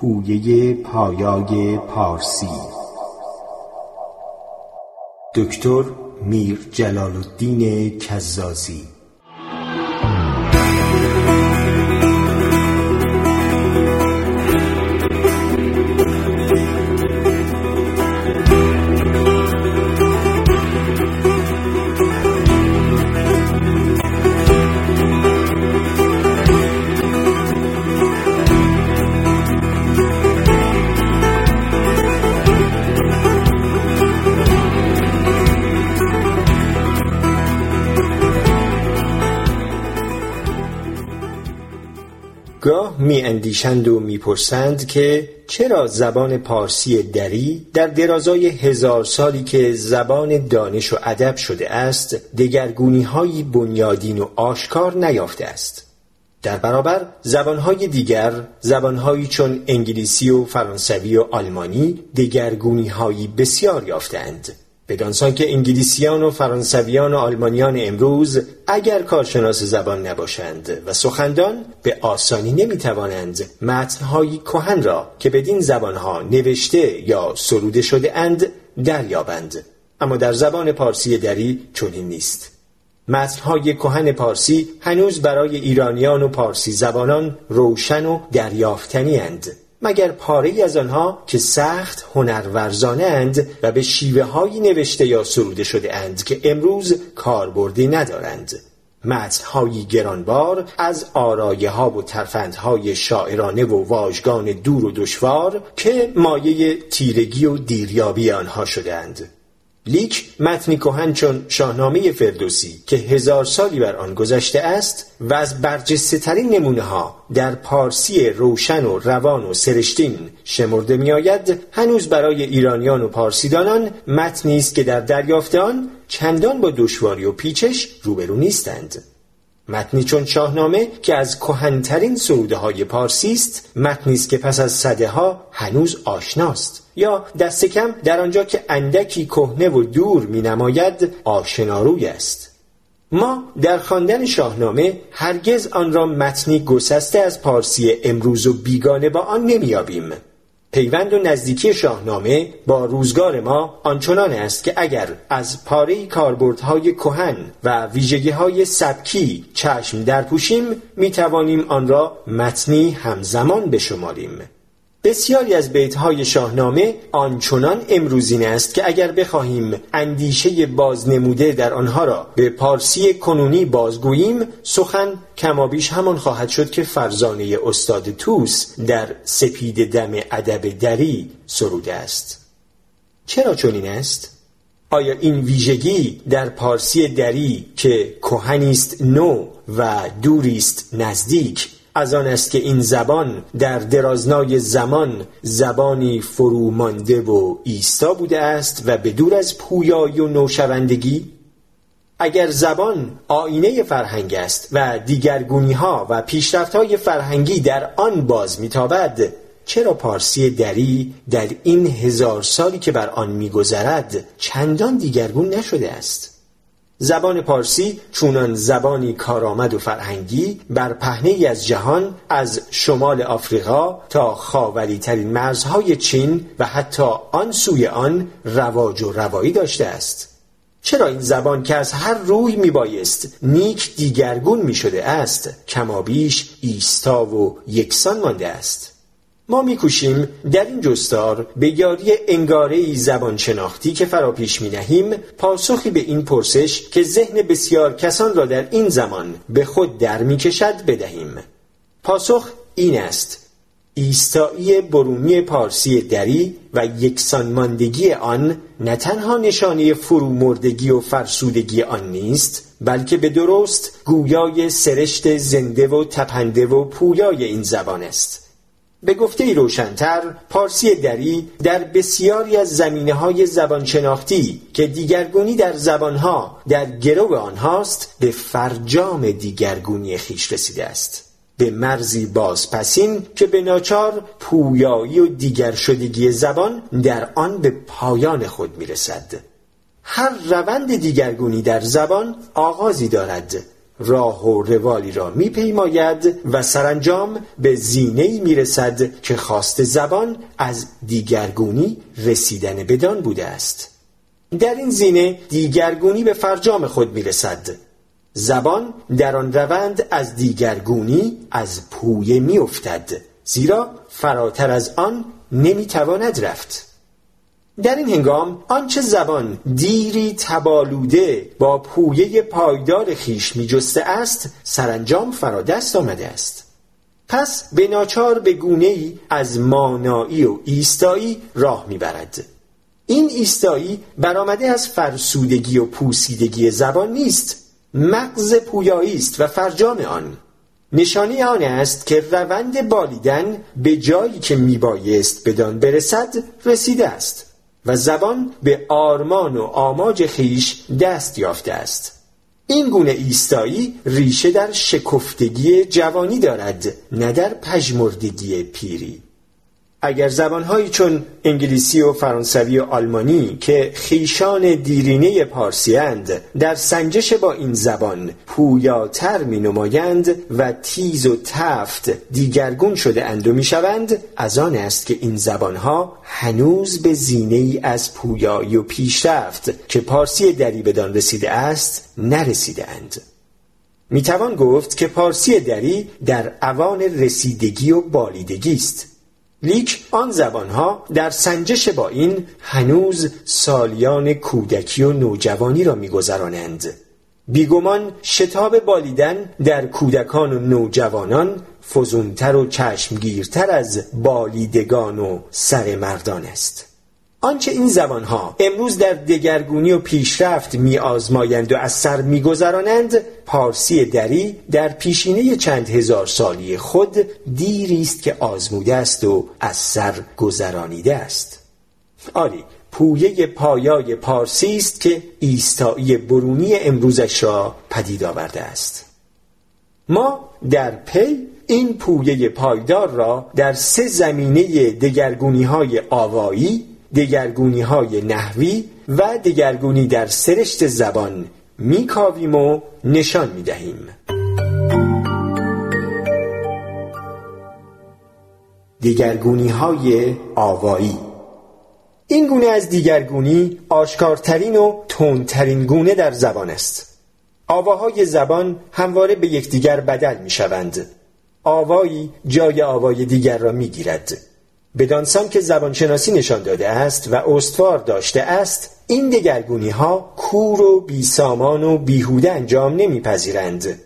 پویه پایای پارسی. دکتر میر جلال الدین کزازی. می اندیشند و می‌پرسند که چرا زبان پارسی دری در درازای هزار سالی که زبان دانش و ادب شده است دگرگونی های بنیادین و آشکار نیافته است. در برابر زبانهای دیگر زبانهایی چون انگلیسی و فرانسوی و آلمانی دگرگونی هایی بسیار یافتند بدانسان که انگلیسیان و فرانسویان و آلمانیان امروز اگر کارشناس زبان نباشند و سخندان به آسانی نمی‌توانند متنهایی کهن را که بدین زبانها نوشته یا سروده شده اند دریابند. اما در زبان پارسی دری چنین نیست. متنهای کهن پارسی هنوز برای ایرانیان و پارسی زبانان روشن و دریافتنی اند. مگر پاره‌ای از آنها که سخت هنرورزانه اند و به شیوه هایی نوشته یا سروده شده اند که امروز کاربردی ندارند. متنهایی گرانبار از آرایه ها و ترفندهای شاعرانه و واژگان دور و دشوار که مایه تیرگی و دیریابی آنها شدند لیک متنی کهن چون شاهنامه فردوسی که هزار سالی بر آن گذشته است و از برجسته ترین نمونه ها در پارسی روشن و روان و سرشتین شمرده می آید هنوز برای ایرانیان و پارسیدانان متنی است که در دریافت آن چندان با دشواری و پیچش روبرو نیستند. متنی چون شاهنامه که از کهنترین سروده های پارسی است متنی است که پس از صده ها هنوز آشناست. یا دست کم در آنجا که اندکی کهنه و دور می نماید آشناروی است. ما در خواندن شاهنامه هرگز آن را متنی گسسته از پارسی امروز و بیگانه با آن نمیابیم پیوند و نزدیکی شاهنامه با روزگار ما آنچنان است که اگر از پاره کاربردهای کهن و ویژگی های سبکی چشم درپوشیم می توانیم آن را متنی همزمان بشماریم. بسیاری از بیتهای شاهنامه آنچنان امروزین است که اگر بخواهیم اندیشه بازنموده در آنها را به پارسی کنونی بازگوییم سخن کمابیش همان خواهد شد که فرزانه استاد توس در سپید دم ادب دری سروده است. چرا چنین است؟ آیا این ویژگی در پارسی دری که کهنی است نو و دوری است نزدیک از آن است که این زبان در درازنای زمان زبانی فرومانده و ایستا بوده است و به دور از پویایی و نوشوندگی اگر زبان آینه فرهنگ است و دیگرگونی ها و پیشرفت های فرهنگی در آن باز میتابد چرا پارسی دری در این هزار سالی که بر آن میگذرد چندان دیگرگون نشده است؟ زبان پارسی چونان زبانی کارآمد و فرهنگی بر پهنه از جهان از شمال آفریقا تا خاوری ترین مرزهای چین و حتی آن سوی آن رواج و روایی داشته است. چرا این زبان که از هر روی می بایست نیک دیگرگون می شده است کمابیش ایستا و یکسان مانده است؟ ما میکوشیم در این جستار به یاری انگاره زبان شناختی که فرا پیش می نهیم پاسخی به این پرسش که ذهن بسیار کسان را در این زمان به خود در می کشد بدهیم. پاسخ این است ایستایی برومی پارسی دری و یکسانماندگی آن نه تنها نشانه فرومردگی و فرسودگی آن نیست بلکه به درست گویای سرشت زنده و تپنده و پویای این زبان است. به گفته روشنتر پارسی دری در بسیاری از زمینه های زبانشناختی که دیگرگونی در زبانها در گرو آنهاست به فرجام دیگرگونی خیش رسیده است. به مرزی بازپسین که به ناچار پویایی و دیگر شدگی زبان در آن به پایان خود می‌رسد. هر روند دیگرگونی در زبان آغازی دارد. راه و روالی را میپیماید و سرانجام به زینه می رسد که خواست زبان از دیگرگونی رسیدن بدان بوده است. در این زینه دیگرگونی به فرجام خود می رسد زبان در آن روند از دیگرگونی از پویه می افتد زیرا فراتر از آن نمی تواند رفت. در این هنگام آنچه زبان دیری تبالوده با پویه پایدار خیش می جسته است سرانجام فرادست آمده است. پس به ناچار به گونه ای از مانایی و ایستایی راه می‌برد این ایستایی برآمده از فرسودگی و پوسیدگی زبان نیست مغز پویایی است و فرجام آن. نشانی آن است که روند بالیدن به جایی که میبایست بدان برسد رسیده است. و زبان به آرمان و آماج خیش دست یافته است. این گونه ایستایی ریشه در شکفتگی جوانی دارد نه در پژمردگی پیری. اگر زبانهایی چون انگلیسی و فرانسوی و آلمانی که خیشان دیرینه پارسیند در سنجش با این زبان پویاتر می نمایند و تیز و تفت دیگرگون شده اند و می شوند از آن است که این زبانها هنوز به زینه ای از پویایی و پیشرفت که پارسی دری بدان رسیده است نرسیده اند. می توان گفت که پارسی دری در اوان رسیدگی و بالیدگی است لیک آن زبانها در سنجش با این هنوز سالیان کودکی و نوجوانی را میگذرانند. بیگمان شتاب بالیدن در کودکان و نوجوانان فزونتر و چشمگیرتر از بالیدگان و سر مردان است. آنچه این زبانها امروز در دگرگونی و پیشرفت می آزمایند و از سر می گذرانند پارسی دری در پیشینه چند هزار سالی خود دیری است که آزموده است و از سر گذرانیده است. آری پویه پایای پارسی است که ایستایی برونی امروزش را پدید آورده است. ما در پی این پویه پایدار را در سه زمینه دگرگونی های آوایی دگرگونی های نحوی و دگرگونی در سرشت زبان میکاویم و نشان می‌دهیم. دیگرگونی های آوایی. این گونه از دیگرگونی آشکارترین و تندترین گونه در زبان است. آواهای زبان همواره به یکدیگر بدل می شوند آوایی جای آوای دیگر را می گیرد بدانسان که زبانشناسی نشان داده است و استوار داشته است این دگرگونی ها کور و بیسامان و بیهوده انجام نمیپذیرند.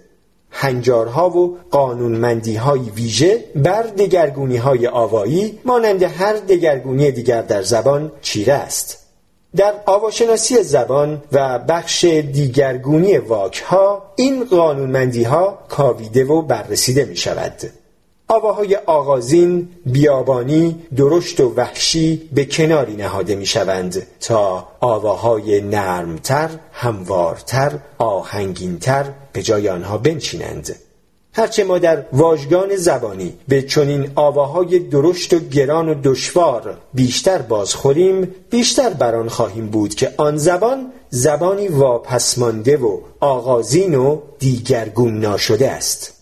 هنجارها و قانونمندی های ویژه بر دگرگونی های آوایی مانند هر دگرگونی دیگر در زبان چیره است. در آواشناسی زبان و بخش دیگرگونی واک ها این قانونمندی ها کاویده و بررسیده می شود آواهای آغازین، بیابانی، درشت و وحشی به کناری نهاده می شوند تا آواهای نرمتر، هموارتر، آهنگینتر به جای آنها بنشینند. هرچه ما در واژگان زبانی به چنین آواهای درشت و گران و دشوار بیشتر بازخوریم بیشتر بر آن خواهیم بود که آن زبان زبانی واپسمانده و آغازین و دیگرگون ناشده است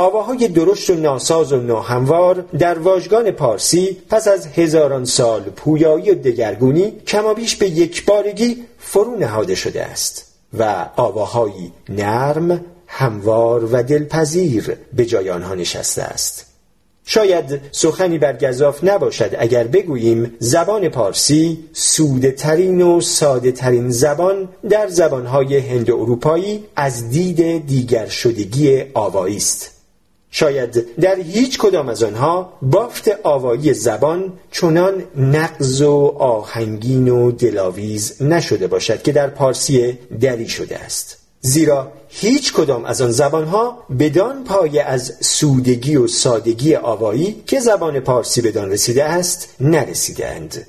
آواهای درشت و ناساز و ناهموار در واژگان پارسی پس از هزاران سال پویایی و دگرگونی کمابیش به یک بارگی فرو نهاده شده است و آواهایی نرم، هموار و دلپذیر به جای آنها نشسته است. شاید سخنی بر گذاف نباشد اگر بگوییم زبان پارسی سوده ترین و ساده ترین زبان در زبانهای هند اروپایی از دید دیگر شدگی آوایی است. شاید در هیچ کدام از آنها بافت آوایی زبان چنان نقض و آهنگین و دلاویز نشده باشد که در پارسی دری شده است. زیرا هیچ کدام از آن زبانها بدان پایه از سودگی و سادگی آوایی که زبان پارسی بدان رسیده است نرسیدند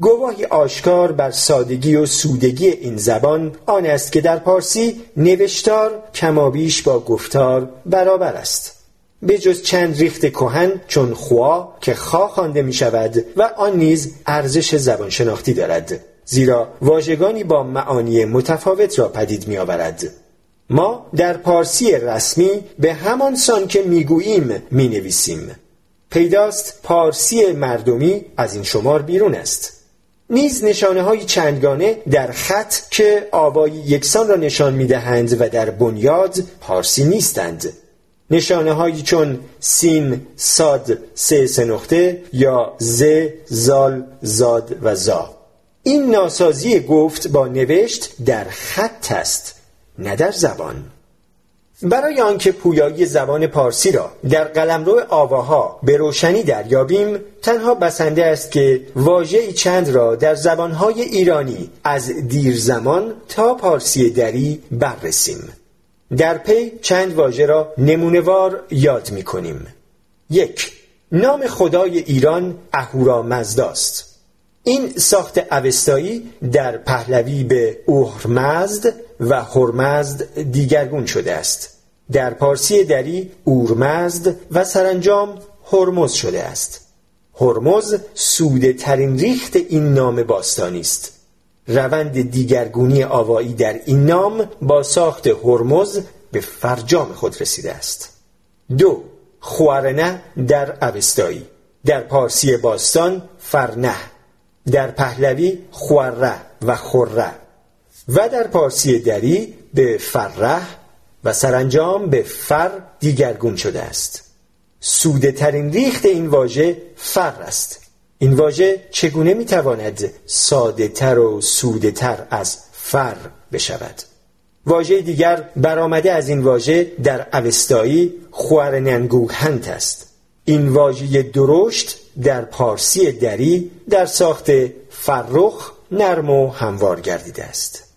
گواهی آشکار بر سادگی و سودگی این زبان آن است که در پارسی نوشتار کمابیش با گفتار برابر است. به جز چند ریخت کهن چون خوا که خوا خوانده می شود و آن نیز ارزش زبان شناختی دارد زیرا واژگانی با معانی متفاوت را پدید می آورد ما در پارسی رسمی به همان سان که می‌گوییم می‌نویسیم. پیداست پارسی مردمی از این شمار بیرون است. نیز نشانه های چندگانه در خط که آوای یکسان را نشان می‌دهند و در بنیاد پارسی نیستند. نشانه هایی چون سین، ساد، سه نقطه یا ز، زال، زاد و زا. این ناسازی گفت با نوشت در خط است نه در زبان. برای آنکه پویایی زبان پارسی را در قلمرو آواها به روشنی دریابیم تنها بسنده است که واژه چند را در زبانهای ایرانی از دیر زمان تا پارسی دری بررسیم. در پی چند واژه را نمونوار یاد می کنیم یک نام خدای ایران اهورا مزداست این ساخت اوستایی در پهلوی به اورمزد و هرمزد دیگرگون شده است. در پارسی دری اورمزد و سرانجام هرمز شده است. هرمز سوده ترین ریخت این نام باستانی است. روند دیگرگونی آوایی در این نام با ساخت هرمز به فرجام خود رسیده است. دو خوارنه در اوستایی. در پارسی باستان فرنه. در پهلوی خوره و خوره و در پارسی دری به فرح و سرانجام به فر دیگرگون شده است. سوده ترین ریخت این واژه فر است. این واژه چگونه می‌تواند ساده تر و سوده تر از فر بشود؟ واژه دیگر برآمده از این واژه در اوستایی خوارننگوهنت است. این واژه درشت در پارسی دری در ساخت فرخ نرم و هموار گردیده است.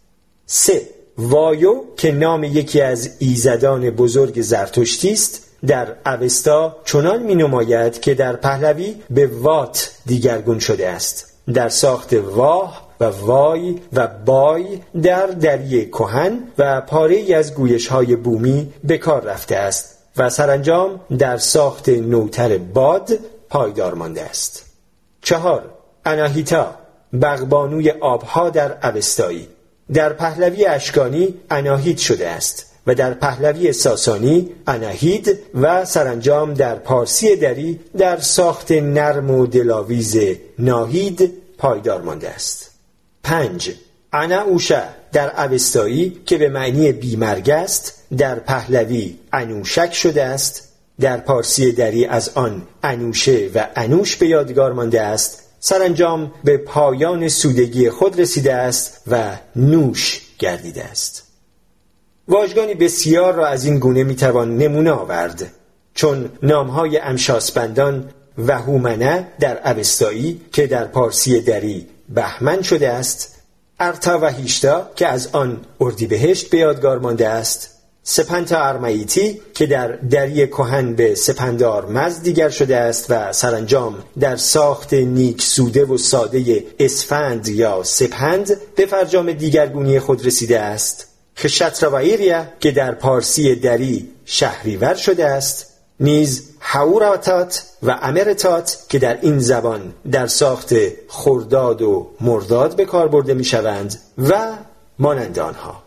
سه. وایو که نام یکی از ایزدان بزرگ زرتشتی است در اوستا چنان می نماید که در پهلوی به وات دیگرگون شده است. در ساخت واه و وای و بای در دری کهن و پاره از گویش های بومی به کار رفته است و سرانجام در ساخت نوتر باد پایدار مانده است. چهار. اناهیتا بغبانوی آبها در اوستایی. در پهلوی اشکانی اناهید شده است و در پهلوی ساسانی اناهید و سرانجام در پارسی دری در ساخت نرم و دلاویز ناهید پایدار مانده است. پنج انا اوشه در اوستایی که به معنی بیمرگ است در پهلوی انوشک شده است در پارسی دری از آن انوشه و انوش به یادگار مانده است سرانجام به پایان سودگی خود رسیده است و نوش گردیده است. واژگانی بسیار را از این گونه می‌توان نمونه آورد چون نامهای امشاسپندان و هومنه در اوستایی که در پارسی دری بهمن شده است ارتا و هیشتا که از آن اردیبهشت به یادگار مانده است سپنتا ارماییتی که در دری کهن به سپندار مز دیگر شده است و سرانجام در ساخت نیک سوده و ساده اسفند یا سپند به فرجام دیگرگونی خود رسیده است. خشتروائیریا که در پارسی دری شهریور شده است نیز حوراتات و امرتات که در این زبان در ساخت خرداد و مرداد به کار برده می شوند و مانند آنها.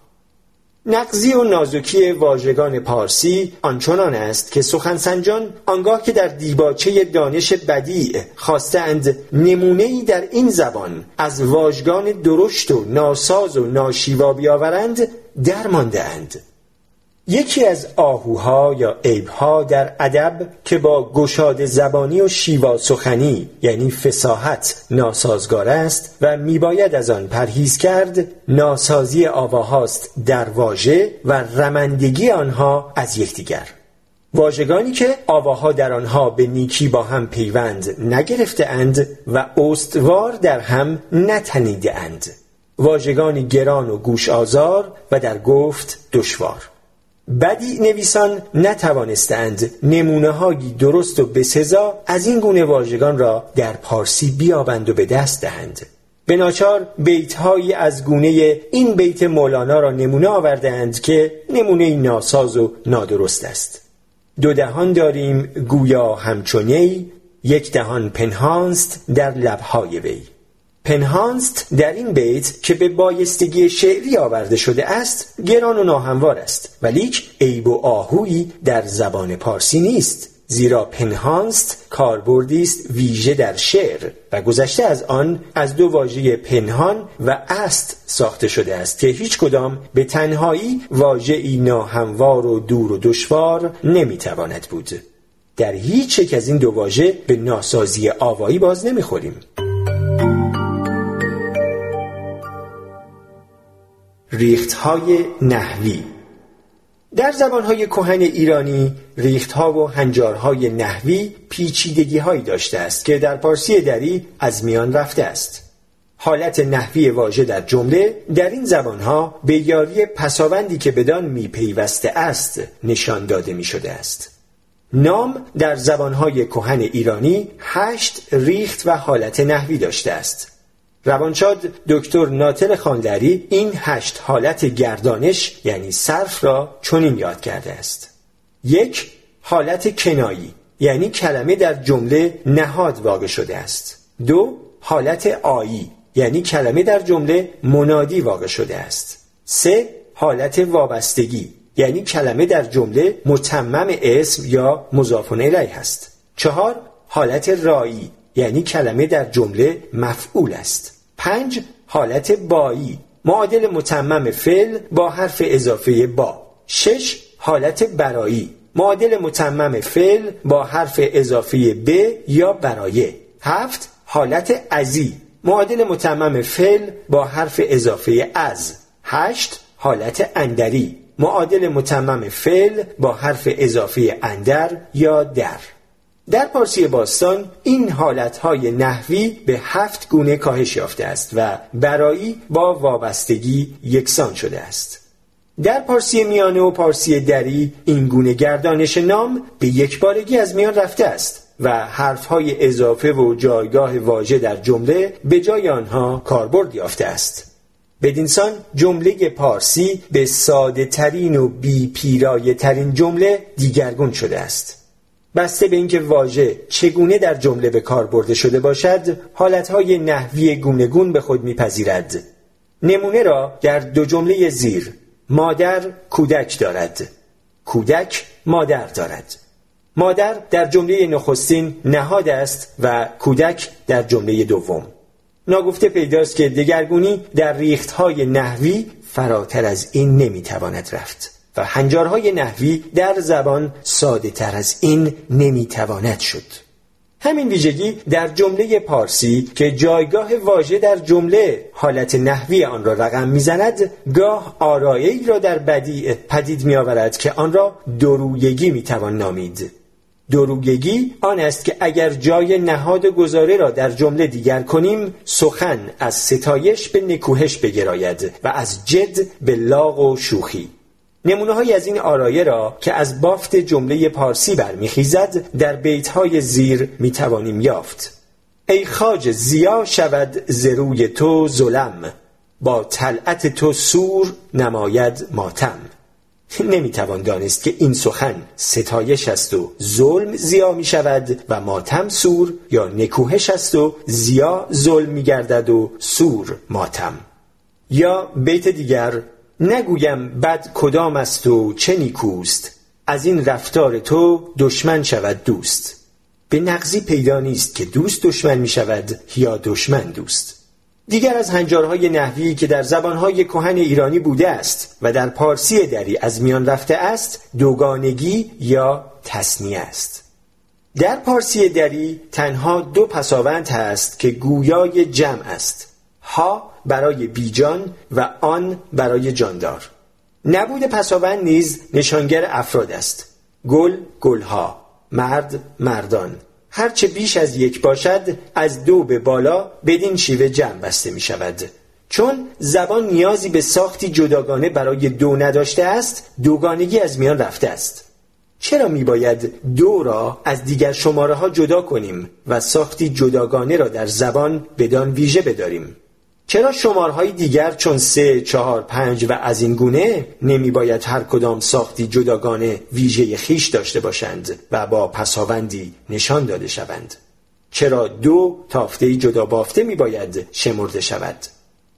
نقضی و نازکی واژگان پارسی آنچنان است که سخنسنجان آنگاه که در دیباچه دانش بدیع خواستند نمونه‌ای در این زبان از واژگان درشت و ناساز و ناشیوا بیاورند درمانده اند یکی از آهوها یا عیبها در ادب که با گشاد زبانی و شیوا سخنی یعنی فساحت ناسازگار است و میباید از آن پرهیز کرد ناسازی آواهاست در واژه و رمندگی آنها از یکدیگر. واژگانی که آواها در آنها به نیکی با هم پیوند نگرفته اند و استوار در هم نتنیده اند. واژگانی گران و گوش آزار و در گفت دشوار. بدی نویسان نتوانستند نمونه هایی درست و بسزا از این گونه واژگان را در پارسی بیابند و به دست دهند. به ناچار بیت هایی از گونه این بیت مولانا را نمونه آوردند که نمونه ناساز و نادرست است. دو دهان داریم گویا همچونی یک دهان پنهانست در لبهای وی. پنهانست در این بیت که به بایستگی شعری آورده شده است گران و ناهموار است. ولیک عیب و آهویی در زبان پارسی نیست زیرا پنهانست کاربردی است ویژه در شعر و گذشته از آن از دو واژه پنهان و است ساخته شده است که هیچ کدام به تنهایی واژه‌ای ناهموار و دور و دشوار نمی‌تواند بود. در هیچ یک از این دو واژه به ناسازی آوایی باز نمی‌خوریم. ریختهای نحوی. در زبانهای کهن ایرانی ریختها و هنجارهای نحوی پیچیدگی هایی داشته است که در پارسی دری از میان رفته است. حالت نحوی واژه در جمله در این زبانها به یاری پساوندی که بدان میپیوسته است نشان داده می شده است. نام در زبانهای کهن ایرانی هشت ریخت و حالت نحوی داشته است. روانشاد دکتر ناطق خاندری این هشت حالت گردانش یعنی صرف را چنین یاد کرده است. یک حالت کنایی یعنی کلمه در جمله نهاد واقع شده است. دو حالت آیی یعنی کلمه در جمله منادی واقع شده است. سه حالت وابستگی یعنی کلمه در جمله متمم اسم یا مضاف الیه است. چهار حالت رایی یعنی کلمه در جمله مفعول است. پنج حالت بایی. معادل متمم فعل با حرف اضافه با. شش حالت برایی. معادل متمم فعل با حرف اضافه به یا برایه هفت حالت ازی. معادل متمم فعل با حرف اضافه از. هشت حالت اندری. معادل متمم فعل با حرف اضافه اندر یا در. در پارسی باستان این حالتهای نحوی به هفت گونه کاهش یافته است و برایی با وابستگی یکسان شده است. در پارسی میانه و پارسی دری این گونه گردانش نام به یک بارگی از میان رفته است و حرفهای اضافه و جایگاه واژه در جمله به جای آنها کاربرد یافته است. بدینسان جمله پارسی به ساده ترین و بی پیرایه ترین جمله دیگرگون شده است. بسته به اینکه واژه چگونه در جمله به کار برده شده باشد حالتهای نحوی گونگون به خود میپذیرد. نمونه را در دو جمله زیر مادر کودک دارد. کودک مادر دارد. مادر در جمله نخستین نهاد است و کودک در جمله دوم. ناگفته پیداست که دگرگونی در ریختهای نحوی فراتر از این نمی‌تواند رفت. و هنجارهای نحوی در زبان ساده تر از این نمی‌تواند شد. همین ویژگی در جمله پارسی که جایگاه واژه در جمله حالت نحوی آن را رقم می‌زند گاه آرایه را در بدیع پدید می آورد که آن را درویگی می‌توان نامید. دروگگی آن است که اگر جای نهاد گزاره را در جمله دیگر کنیم سخن از ستایش به نکوهش بگراید و از جد به لاغ و شوخی. نمونه از این آرایه را که از بافت جمله پارسی برمیخیزد در بیتهای زیر می‌توانیم یافت. ای خاج زیا شود زروی تو ظلم. با طلعت تو سور نماید ماتم. نمی‌توان دانست که این سخن ستایش است و ظلم زیا می شود و ماتم سور یا نکوهش است و زیا ظلم می گردد و سور ماتم. یا بیت دیگر نگویم بد کدام است و چه نیکوست. از این رفتار تو دشمن شود دوست. به نقضی پیدا نیست که دوست دشمن می شود یا دشمن دوست. دیگر از هنجارهای نحوی که در زبانهای کهن ایرانی بوده است و در پارسی دری از میان رفته است دوگانگی یا تصنیه است. در پارسی دری تنها دو پساوند هست که گویای جمع است. ها برای بیجان و آن برای جاندار. نبود پساوند نیز نشانگر افراد است. گل گلها مرد مردان. هرچه بیش از یک باشد از دو به بالا بدین شیوه جمع بسته می شود. چون زبان نیازی به ساختی جداگانه برای دو نداشته است دوگانگی از میان رفته است. چرا می باید دو را از دیگر شماره ها جدا کنیم و ساختی جداگانه را در زبان بدان ویژه بداریم؟ چرا شمارهای دیگر چون سه، چهار، پنج و از این گونه نمی باید هر کدام ساختی جداگانه ویژه خیش داشته باشند و با پساوندی نشان داده شوند؟ چرا دو تافته جدا بافته می باید شمرده شود؟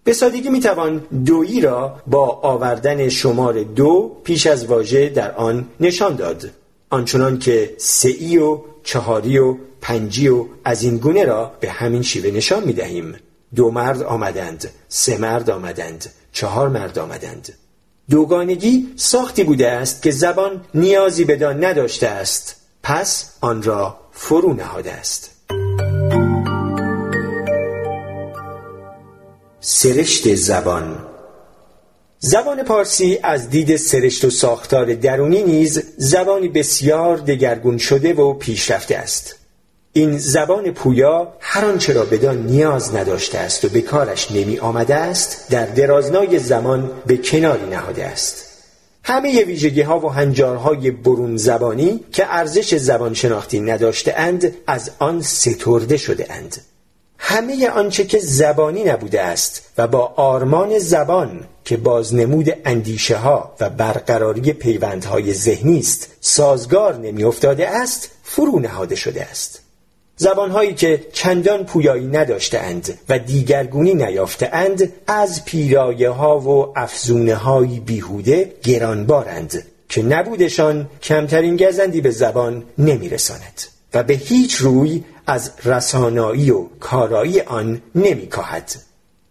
به سادگی می توان دویی را با آوردن شمار دو پیش از واژه در آن نشان داد. آنچنان که سعی و چهاری و پنجی و از این گونه را به همین شیوه نشان می دهیم دو مرد آمدند سه مرد آمدند چهار مرد آمدند. دوگانگی ساختی بوده است که زبان نیازی بدان نداشته است. پس آن را فرو نهاده است. سرشت زبان زبان پارسی از دید سرشت و ساختار درونی نیز زبانی بسیار دگرگون شده و پیشرفته است. این زبان پویا هر آنچه را بدان نیاز نداشته است و به کارش نمی آمده است در درازنای زمان به کناری نهاده است. همه ویژگی ها و هنجارهای برون زبانی که ارزش زبان شناختی نداشته اند از آن سترده شده اند. همه آنچه که زبانی نبوده است و با آرمان زبان که بازنمود اندیشه ها و برقراری پیوندهای ذهنی است سازگار نمیافتاده است فرو نهاده شده است. زبانهایی که چندان پویایی نداشته اند و دیگرگونی نیافته اند از پیرایه ها و افزونه های بیهوده گرانبارند که نبودشان کمترین گزندی به زبان نمیرساند و به هیچ روی از رسانایی و کارایی آن نمیکاهد.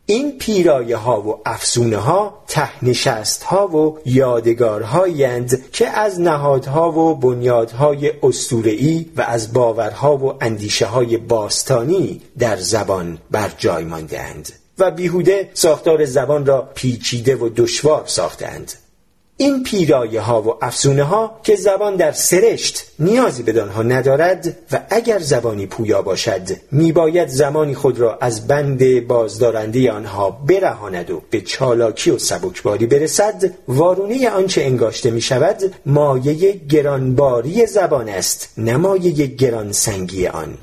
این پیرایه ها و افسونه ها تهنشست ها و یادگارهایی که از نهادها و بنیادهای استورئی و از باورها و اندیشه های باستانی در زبان بر جای ماندهاند و بیهوده ساختار زبان را پیچیده و دشوار ساختند این پیرایه ها و افسونه ها که زبان در سرشت نیازی به دانها ندارد و اگر زبانی پویا باشد میباید زمانی خود را از بند بازدارنده آنها برهاند و به چالاکی و سبکباری برسد. وارونه آنچه انگاشته می شود مایه گرانباری زبان است نمایه گرانسنگی آن.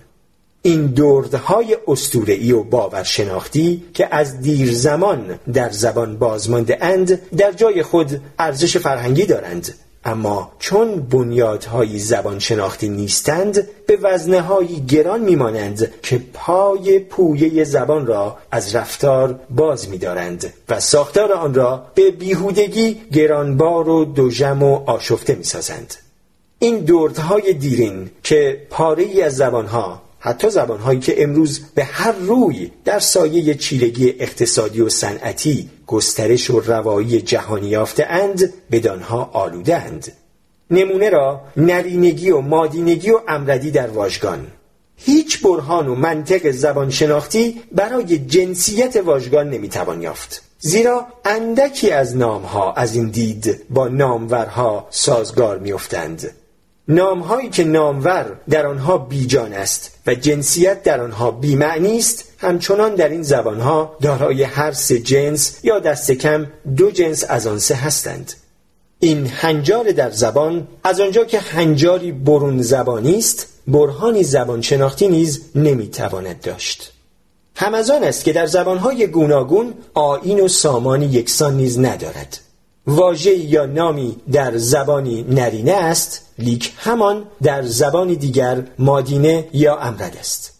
این دردهای استورئی و باورشناختی که از دیر زمان در زبان بازمانده اند در جای خود ارزش فرهنگی دارند. اما چون بنیادهای زبان شناختی نیستند به وزنه گران میمانند که پای پویه زبان را از رفتار باز میدارند و ساختار آن را به بیهودگی گرانبار و دوژم و آشفته می‌سازند. این دردهای دیرین که پاره ای از زبانها حتی زبانهایی که امروز به هر روی در سایه چیرگی اقتصادی و صنعتی گسترش و روایی جهانی یافته اند بدانها اند. نمونه را نرینگی و مادینگی و امردی در واژگان. هیچ برهان و منطق زبان شناختی برای جنسیت واژگان نمی‌توان یافت. زیرا اندکی از نامها از این دید با نامورها سازگار میافتند. نامهایی که نامور در آنها بیجان است و جنسیت در آنها بیمعنی است همچنان در این زبانها دارای هر سه جنس یا دست کم دو جنس از آن سه هستند. این هنجار در زبان از آنجا که هنجاری برون زبانی است برهانی زبان شناختی نیز نمی‌تواند داشت. هم از آن است که در زبانهای گوناگون آین و سامانی یکسان نیز ندارد. واژه یا نامی در زبانی نرینه است لیک همان در زبانی دیگر مادینه یا امرد است.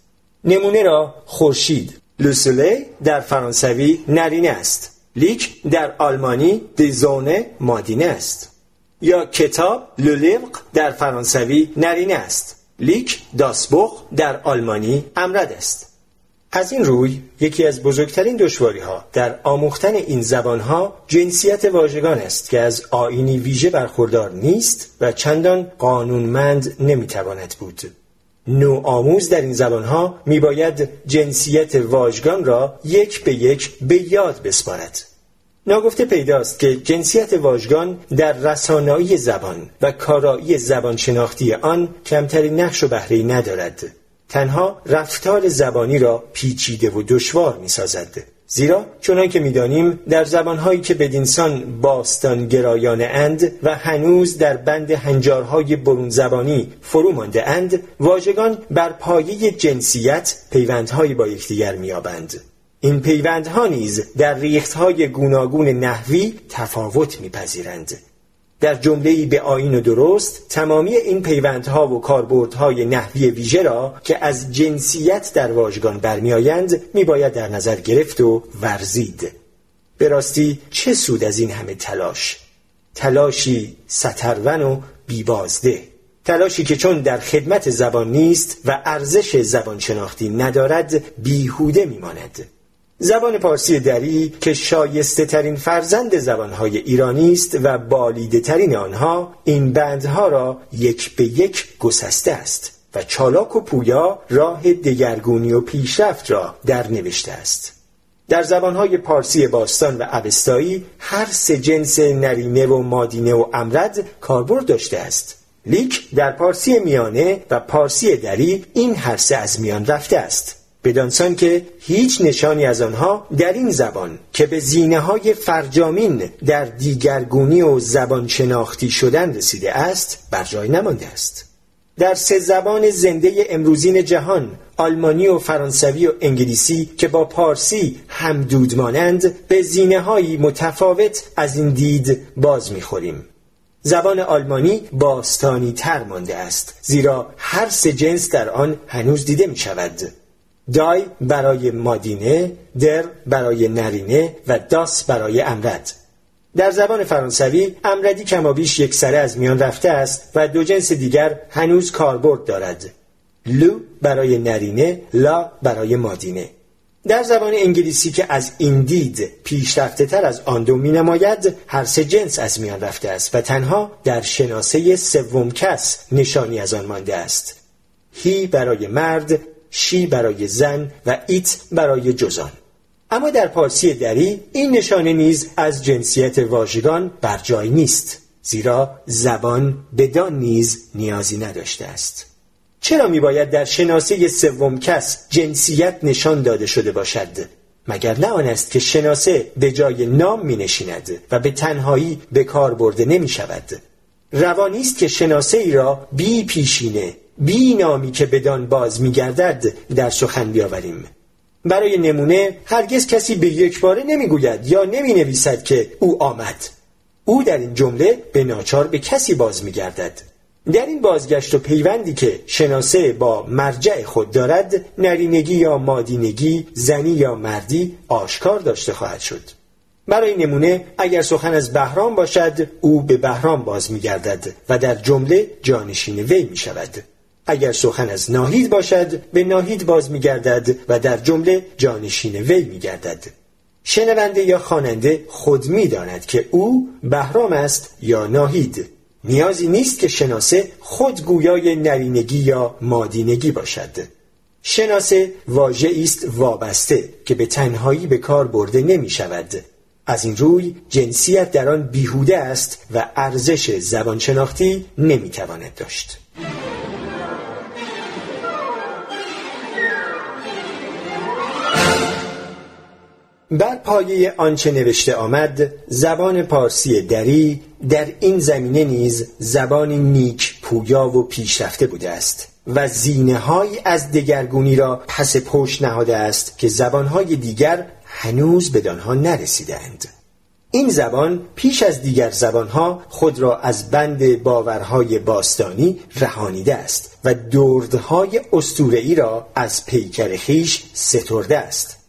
نمونه را خورشید. le soleil در فرانسوی نرینه است. لیک در آلمانی die Sonne مادینه است. یا کتاب لولیوق در فرانسوی نرینه است. لیک das Buch در آلمانی امرد است. از این روی یکی از بزرگترین دشواری ها در آموختن این زبان ها جنسیت واژگان است که از آیینی ویژه برخوردار نیست و چندان قانونمند نمی‌تواند بود. نو آموز در این زبان ها می باید جنسیت واژگان را یک به یک به یاد بسپارد. ناگفته پیداست که جنسیت واژگان در رسانایی زبان و کارایی زبان شناختی آن کمترین نقش و بهره ندارد. تنها رفتار زبانی را پیچیده و دشوار می سازد. زیرا چنان که می‌دانیم در زبانهایی که بدینسان باستان گرایان اند و هنوز در بند هنجارهای برون زبانی فرو مانده اند واژگان بر پایه جنسیت پیوندهایی با یکدیگر میابند این پیوندها نیز در ریختهای گوناگون نحوی تفاوت میپذیرند در جمله به آین و درست تمامی این پیوندها و کاربردهای نحوی ویژه را که از جنسیت در واژگان برمیآیند میباید در نظر گرفت و ورزید. به راستی چه سود از این همه تلاش؟ تلاشی سترون و بیبازده. تلاشی که چون در خدمت زبان نیست و ارزش زبان شناختی ندارد بیهوده میماند. زبان پارسی دری که شایسته ترین فرزند زبانهای ایرانی است و بالیده ترین آنها این بندها را یک به یک گسسته است و چالاک و پویا راه دگرگونی و پیشرفت را در نوشته است. در زبانهای پارسی باستان و اوستایی هر سه جنس نرینه و مادینه و امرد کاربرد داشته است. لیک در پارسی میانه و پارسی دری این هر سه از میان رفته است. بدانسان که هیچ نشانی از آنها در این زبان که به زینه های فرجامین در دیگرگونی و زبان شناختی شدن رسیده است بر جای نمانده است. در سه زبان زنده امروزین جهان آلمانی و فرانسوی و انگلیسی که با پارسی همدود مانند به زینه هایی متفاوت از این دید باز می‌خوریم. زبان آلمانی باستانی تر مانده است زیرا هر سه جنس در آن هنوز دیده می شود دای برای مادینه در برای نرینه و داس برای امرد در زبان فرانسوی امردی کمابیش یک سره از میان رفته است و دو جنس دیگر هنوز کاربرد دارد. لو برای نرینه لا برای مادینه. در زبان انگلیسی که از این دید پیشرفته تر از آن دو می نماید هر سه جنس از میان رفته است و تنها در شناسه سوم کس نشانی از آن مانده است. هی برای مرد شی برای زن و ایت برای جزان. اما در پارسی دری این نشانه نیز از جنسیت واژگان بر جای نیست زیرا زبان بدان نیز نیازی نداشته است. چرا می باید در شناسه سوم کس جنسیت نشان داده شده باشد؟ مگر نه آن است که شناسه به جای نام می نشیند و به تنهایی به کار برده نمی شود روانی است که شناسه ای را بی پیشینه بی نامی که بدان باز می گردد در سخن بیاوریم. برای نمونه هرگز کسی به یک باره نمی گوید یا نمی نویسد که او آمد. او در این جمله به ناچار به کسی باز می گردد در این بازگشت و پیوندی که شناسه با مرجع خود دارد نرینگی یا مادینگی زنی یا مردی آشکار داشته خواهد شد. برای نمونه اگر سخن از بهرام باشد او به بهرام باز میگردد و در جمله جانشین وی می شود اگر سخن از ناهید باشد به ناهید باز میگردد و در جمله جانشین وی میگردد. شنونده یا خواننده خود می‌داند که او بهرام است یا ناهید. نیازی نیست که شناسه خود گویای نرینگی یا مادینگی باشد. شناسه واژه است وابسته که به تنهایی به کار برده نمی شود از این روی جنسیت در آن بیهوده است و ارزش زبانشناختی نمی تواند داشت. بر پایه آنچه نوشته آمد زبان پارسی دری در این زمینه نیز زبانی نیک پویا و پیشرفته بوده است و زینه های از دگرگونی را پس پشت نهاده است که زبانهای دیگر هنوز به دانها نرسیدند این زبان پیش از دیگر زبانها خود را از بند باورهای باستانی رهانیده است و دردهای استورعی را از پیکر خیش سترده است.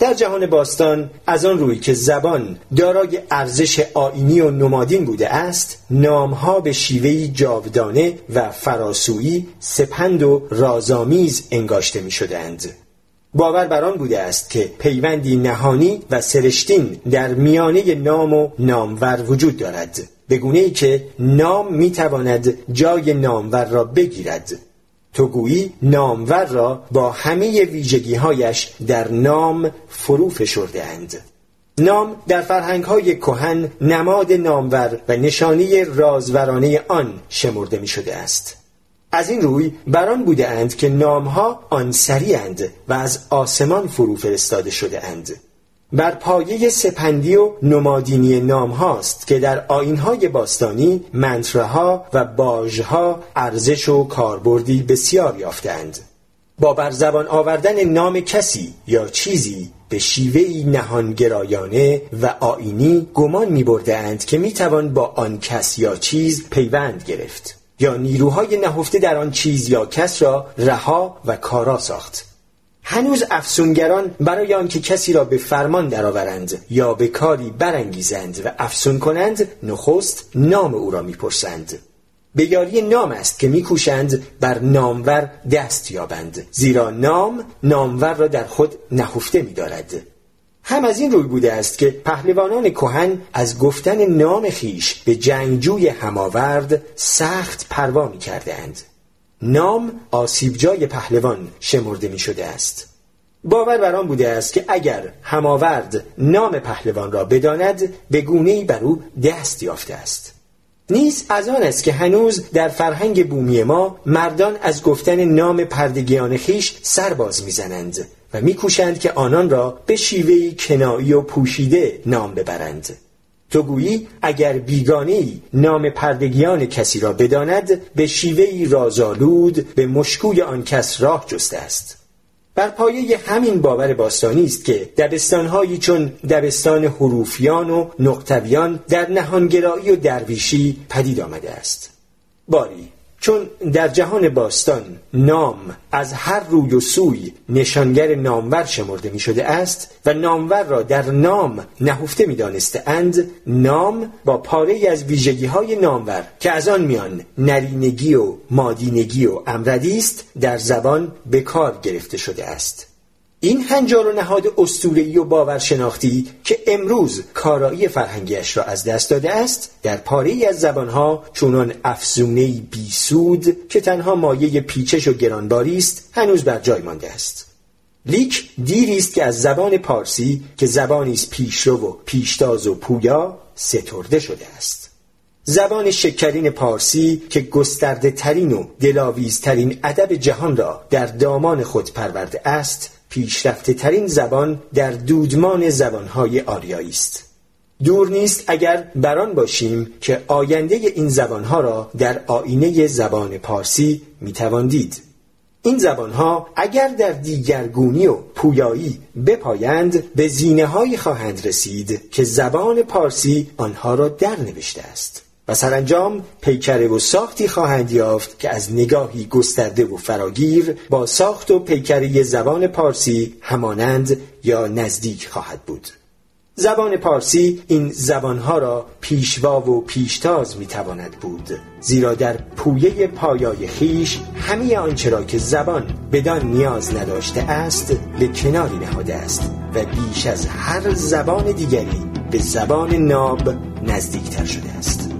در جهان باستان از آن روی که زبان دارای ارزش آینی و نمادین بوده است نامها به شیوهی جاودانه و فراسویی سپند و رازآمیز انگاشته می شدند. باور بر آن بوده است که پیوندی نهانی و سرشتین در میانه نام و نامور وجود دارد به گونه ای که نام می تواند جای نامور را بگیرد تو گویی نامور را با همه ویژگی هایش در نام فرو فشرده اند. نام در فرهنگ های کهن نماد نامور و نشانی رازورانه آن شمرده می شده است. از این روی بران بوده اند که نامها آن سری اند و از آسمان فرو فرستاده شده اند. بر پایه سپندی و نمادینی نام هاست که در آیین‌های باستانی منترها و باژها ارزش و کاربردی بسیار یافتند. با بر زبان آوردن نام کسی یا چیزی به شیوهی نهانگرایانه و آیینی گمان می‌برده‌اند که می توان با آن کس یا چیز پیوند گرفت یا نیروهای نهفته در آن چیز یا کس را رها و کارا ساخت. هنوز افسونگران برای آنکه کسی را به فرمان درآورند یا به کاری برانگیزند و افسون کنند نخست نام او را می‌پرسند. به یاری نام است که میکوشند بر نامور دست یابند. زیرا نام نامور را در خود نهفته میدارد. هم از این روی بوده است که پهلوانان کهن از گفتن نام خیش به جنگجوی هماورد سخت پروا می کردند. نام آسیبجای پهلوان شمرده می شده است. باور بر آن بوده است که اگر هماورد نام پهلوان را بداند به گونه بر او دست یافته است. نیز از آن است که هنوز در فرهنگ بومی ما مردان از گفتن نام پردگیان خیش سرباز می‌زنند و میکوشند که آنان را به شیوهی کنایی و پوشیده نام ببرند تو گویی اگر بیگانی نام پردگیان کسی را بداند به شیوهی رازآلود به مشکوی آن کس راه جسته است. بر پایه همین باور باستانی است که دبستانهایی چون دبستان حروفیان و نقطویان در نهانگرایی و درویشی پدید آمده است. باری چون در جهان باستان نام از هر روی و سوی نشانگر نامور شمرده می شده است و نامور را در نام نهفته می دانسته اند نام با پاره از ویژگی های نامور که از آن میان نرینگی و مادینگی و امردی است در زبان به کار گرفته شده است. این هنجار و نهاد استورهی و باورشناختی که امروز کارایی فرهنگیش را از دست داده است در پاره از زبانها چونان افزونه بیسود که تنها مایه پیچش و گرانباری است هنوز بر جای مانده است. لیک دیری است که از زبان پارسی که زبانی است پیشرو و پیشتاز و پویا سترده شده است. زبان شکرین پارسی که گسترده ترین و دلاویزترین ادب جهان را در دامان خود پرورده است پیشرفته ترین زبان در دودمان زبانهای آریایی است. دور نیست اگر بران باشیم که آینده این زبانها را در آینه زبان پارسی می‌توان دید. این زبانها اگر در دیگرگونی و پویایی بپایند به زینه هایی خواهند رسید که زبان پارسی آنها را در نوشته است. و سرانجام پیکره و ساختی خواهند یافت که از نگاهی گسترده و فراگیر با ساخت و پیکره زبان پارسی همانند یا نزدیک خواهد بود. زبان پارسی این زبانها را پیشوا و پیشتاز می‌تواند بود زیرا در پویه پایای خیش همه آنچه را که زبان بدان نیاز نداشته است به کناری نهاده است و بیش از هر زبان دیگری به زبان ناب نزدیکتر شده است.